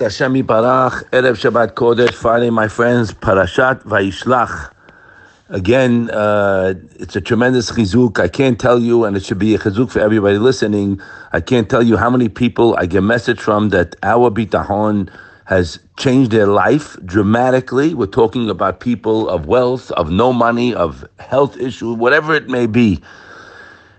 Hashem Yiparach, Erev Shabbat Kodesh, Friday, my friends, Parashat Vayishlach. Again, uh, it's a tremendous chizuk. I can't tell you, and it should be a chizuk for everybody listening. I can't tell you how many people I get message from that our bitahon has changed their life dramatically. We're talking about people of wealth, of no money, of health issue, whatever it may be.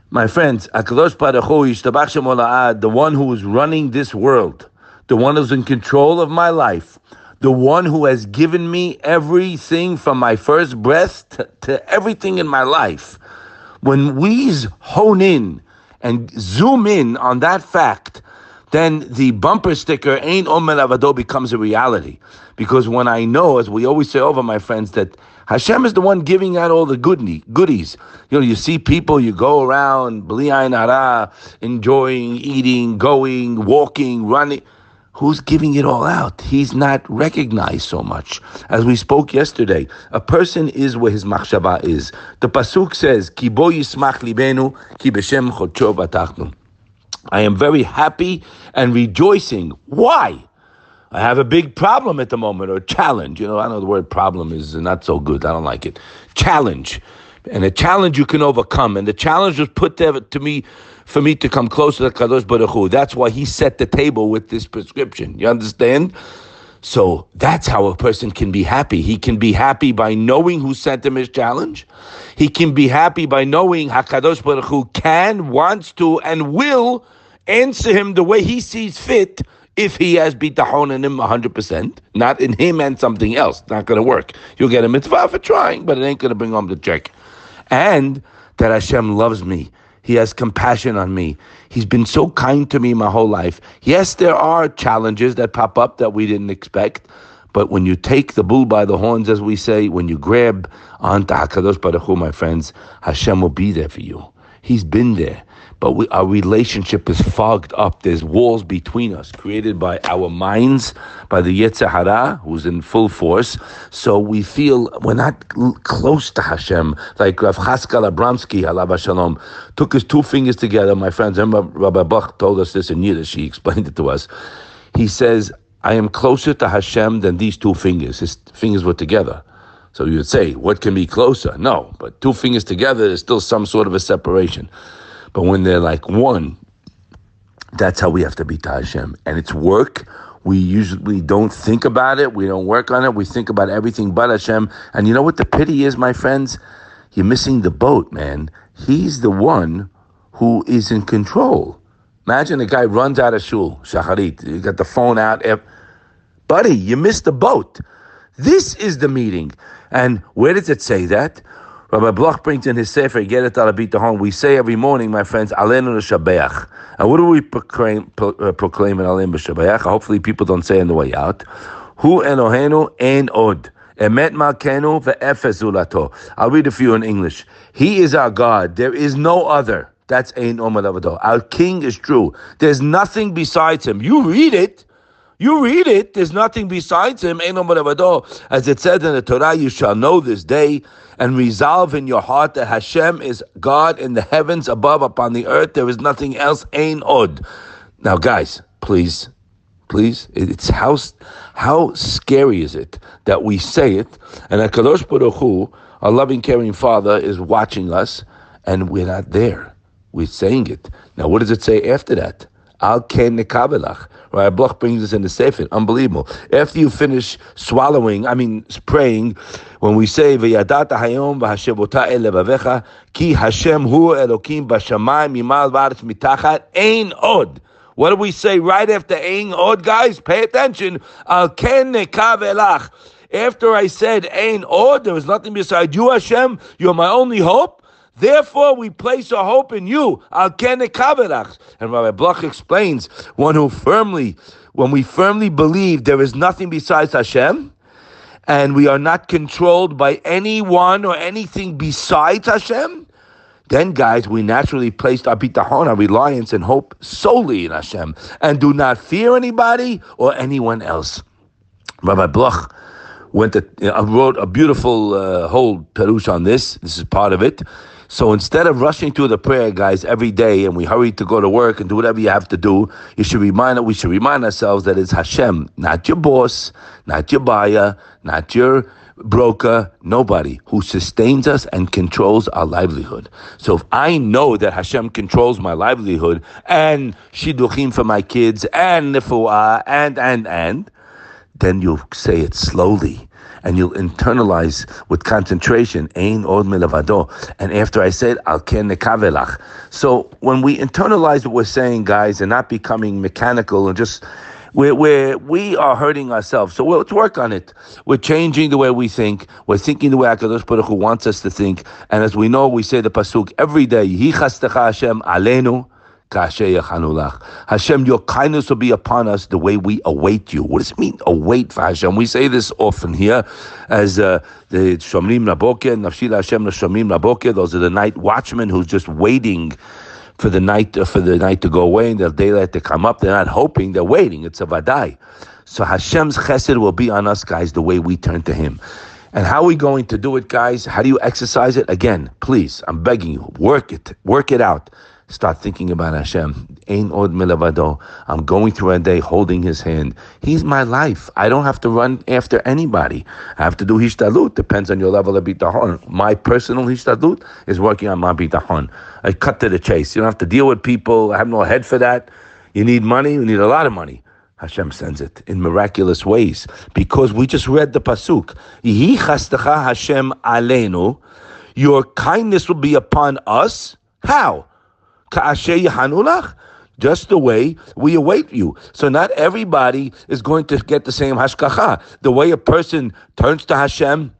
My friends, the one who is running this world, the one who's in control of my life, the one who has given me everything from my first breath to, to everything in my life. When we hone in and zoom in on that fact, then the bumper sticker Ein Od Milavado becomes a reality. Because when I know, as we always say over, my friends, that Hashem is the one giving out all the goodie, goodies. You know, you see people, you go around, enjoying, eating, going, walking, running who's giving it all out. He's not recognized so much. As we spoke yesterday, a person is where his machshava is. The pasuk says, "Ki bo yismach libenu, ki b'shem kodsho batachnu." I am very happy and rejoicing. Why? I have a big problem at the moment, or challenge. You know, I know the word problem is not so good. I don't like it. Challenge. And a challenge you can overcome. And the challenge was put there to me for me to come closer to Kadosh Baruch Hu. That's why he set the table with this prescription. You understand? So that's how a person can be happy. He can be happy by knowing who sent him his challenge. He can be happy by knowing Hakadosh Baruch Hu can, wants to, and will answer him the way he sees fit if he has bitachon in him 100%, not in him and something else. Not going to work. You'll get a mitzvah for trying, but it ain't going to bring home the check. And that Hashem loves me he has compassion on me. He's been so kind to me my whole life. Yes, there are challenges that pop up that we didn't expect. But when you take the bull by the horns, as we say, when you grab onto HaKadosh Baruch Hu, my friends, Hashem will be there for you. He's been there but we, our relationship is fogged up. There's walls between us created by our minds, by the Yetzer Hara, who's in full force. So we feel we're not close to Hashem. Like Rav Chaskal Abramsky, Halav Shalom, took his two fingers together. My friends, remember Rabbi Bach told us this in Yiddish. He explained it to us. He says, I am closer to Hashem than these two fingers. His fingers were together. So you would say, what can be closer? No, but two fingers together is still some sort of a separation. But when they're like one, that's how we have to be to Hashem. And it's work. We usually don't think about it. We don't work on it. We think about everything but Hashem. And you know what the pity is, my friends? You're missing the boat, man. He's the one who is in control. Imagine a guy runs out of shul, shacharit. You got the phone out. Buddy, you missed the boat. This is the meeting. And where does it say that? Rabbi Bloch brings in his Sefer, Get it the home. We say every morning, my friends, Alenu Shabeach. And what do we proclaim, uh, proclaim in Alenu Shabeach? Hopefully people don't say on the way out. Hu Elokenu Ein Od. Emet Malkenu ve'efes zulato. I'll read for you in English. He is our God. There is no other. That's Ein Avado. Our King is true. There's nothing besides him. You read it. You read it, there's nothing besides him. As it said in the Torah, you shall know this day and resolve in your heart that Hashem is God in the heavens above upon the earth. There is nothing else. Ain od. Now, guys, please, please, it's how how scary is it that we say it and that Kadosh Baruch Hu, our loving, caring Father, is watching us and we're not there. We're saying it. Now, what does it say after that? Al ken nekabelach. Right, Bloch brings this in the Sefer. Unbelievable. After you finish swallowing, I mean praying, when we say v'yadata hayom v'hashevota el ki Hashem hu Elokim b'shamayim yimal v'aretz mitachat ein od. What do we say right after ein od, guys? Pay attention. Al ken nekabelach. After I said ein od, there was nothing beside you, Hashem. You're my only hope. Therefore, we place our hope in you. And Rabbi Bloch explains, one who firmly, when we firmly believe there is nothing besides Hashem, and we are not controlled by anyone or anything besides Hashem, then, guys, we naturally placed our bitahon, our reliance and hope solely in Hashem, and do not fear anybody or anyone else. Rabbi Bloch went to, wrote a beautiful uh, whole perush on this. This is part of it. So instead of rushing through the prayer, guys, every day, and we hurry to go to work and do whatever you have to do, you should remind we should remind ourselves that it's Hashem, not your boss, not your buyer, not your broker, nobody who sustains us and controls our livelihood. So if I know that Hashem controls my livelihood and shidduchim for my kids and nifuah and and and, then you say it slowly and you'll internalize with concentration, Ein od milavado. And after I said, Al ken nekavelach. So when we internalize what we're saying, guys, and not becoming mechanical and just we're, we're, we are hurting ourselves. So let's work on it. We're changing the way we think. We're thinking the way HaKadosh Baruch Hu wants us to think. And as we know, we say the Pasuk every day, Yichastecha Hashem alenu. Hashem, your kindness will be upon us the way we await you. What does it mean, await for Hashem? We say this often here as uh, the Shomrim Naboke, Nafshila Hashem Shomrim Naboke. Those are the night watchmen who's just waiting for the night uh, for the night to go away and the daylight to come up. They're not hoping, they're waiting. It's a vadai. So Hashem's chesed will be on us, guys, the way we turn to Him. And how are we going to do it, guys? How do you exercise it? Again, please, I'm begging you, work it, work it out. Start thinking about Hashem. Ein od milavado. I'm going through a day holding His hand. He's my life. I don't have to run after anybody. I have to do hishtadlut. Depends on your level of bitahon. My personal hishtadlut is working on my bitahon. I cut to the chase. You don't have to deal with people. I have no head for that. You need money. You need a lot of money. Hashem sends it in miraculous ways because we just read the pasuk. Hashem. Your kindness will be upon us. How? Just the way we await you. So not everybody is going to get the same hashgacha. The way a person turns to Hashem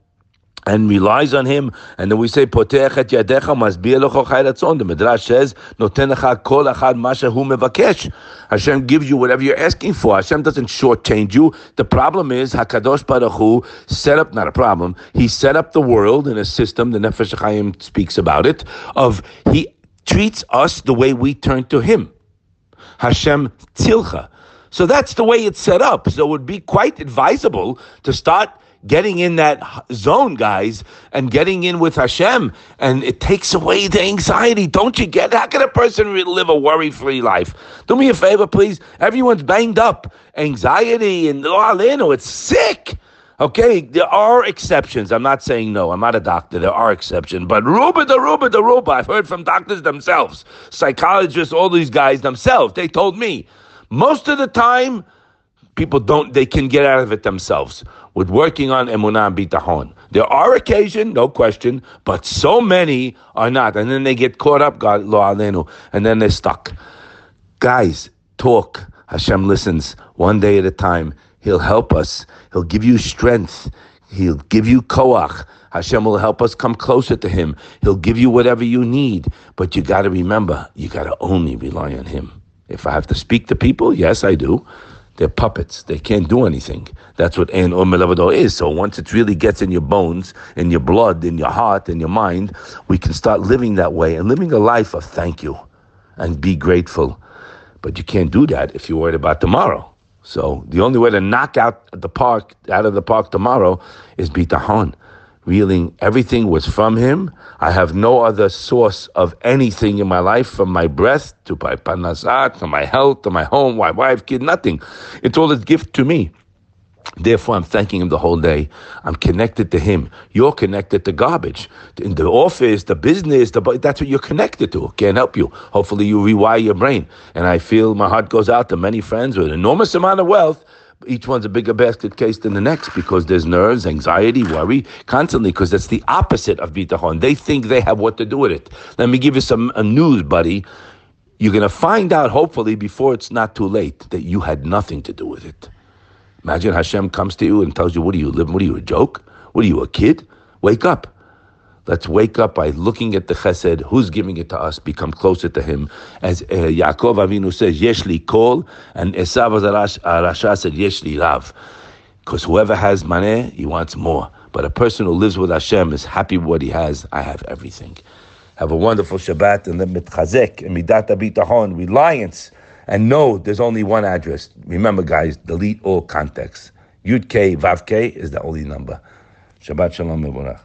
and relies on him, and then we say, Poteach et yadecha masbir lecho. The Midrash says, Notenecha kol achad mevakesh. Hashem gives you whatever you're asking for. Hashem doesn't shortchange you. The problem is, Hakadosh Baruch Hu set up, not a problem, he set up the world in a system, the Nefesh Chaim speaks about it, of he treats us the way we turn to him. Hashem Tzilcha. So that's the way it's set up. So it would be quite advisable to start getting in that zone, guys, and getting in with Hashem, and it takes away the anxiety. Don't you get? How can a person live a worry-free life? Do me a favor, please. Everyone's banged up, anxiety and all in. oh, it's sick. Okay, there are exceptions. I'm not saying no. I'm not a doctor. There are exceptions. But Ruba the Ruba the Ruba, I've heard from doctors themselves, psychologists, all these guys themselves. They told me most of the time, people don't, they can get out of it themselves with working on emunah and bitahon. There are occasion, no question, but so many are not. And then they get caught up, God, lo alenu, and then they're stuck. Guys, talk. Hashem listens one day at a time. He'll help us. He'll give you strength. He'll give you koach. Hashem will help us come closer to Him. He'll give you whatever you need. But you got to remember, you got to only rely on Him. If I have to speak to people, yes, I do. They're puppets. They can't do anything. That's what Ein Od Milavado is. So once it really gets in your bones, in your blood, in your heart, in your mind, we can start living that way and living a life of thank you and be grateful. But you can't do that if you're worried about tomorrow. So the only way to knock out the park out of the park tomorrow is bitahon. Reeling everything was from him. I have no other source of anything in my life, from my breath to my parnassah, to my health, to my home, my wife, kid, nothing. It's all a gift to me. Therefore, I'm thanking him the whole day. I'm connected to him. You're connected to garbage. In the office, the business, the that's what you're connected to. Can't help you. Hopefully, you rewire your brain. And I feel my heart goes out to many friends with an enormous amount of wealth. Each one's a bigger basket case than the next because there's nerves, anxiety, worry constantly because that's the opposite of bitachon. They think they have what to do with it. Let me give you some news, buddy. You're going to find out, hopefully, before it's not too late, that you had nothing to do with it. Imagine Hashem comes to you and tells you, What are you living? What are you, a joke? What are you, a kid? Wake up. Let's wake up by looking at the chesed, who's giving it to us, become closer to him. As uh, Yaakov Avinu says, Yeshli kol, and Esav Rasha said, Yeshli rav. Because whoever has money, he wants more. But a person who lives with Hashem is happy with what he has. I have everything. Have a wonderful Shabbat and the mitchazek and midat bitachon, reliance and no, there's only one address. Remember, guys, delete all contacts. Yud K, Vav K is the only number. Shabbat Shalom,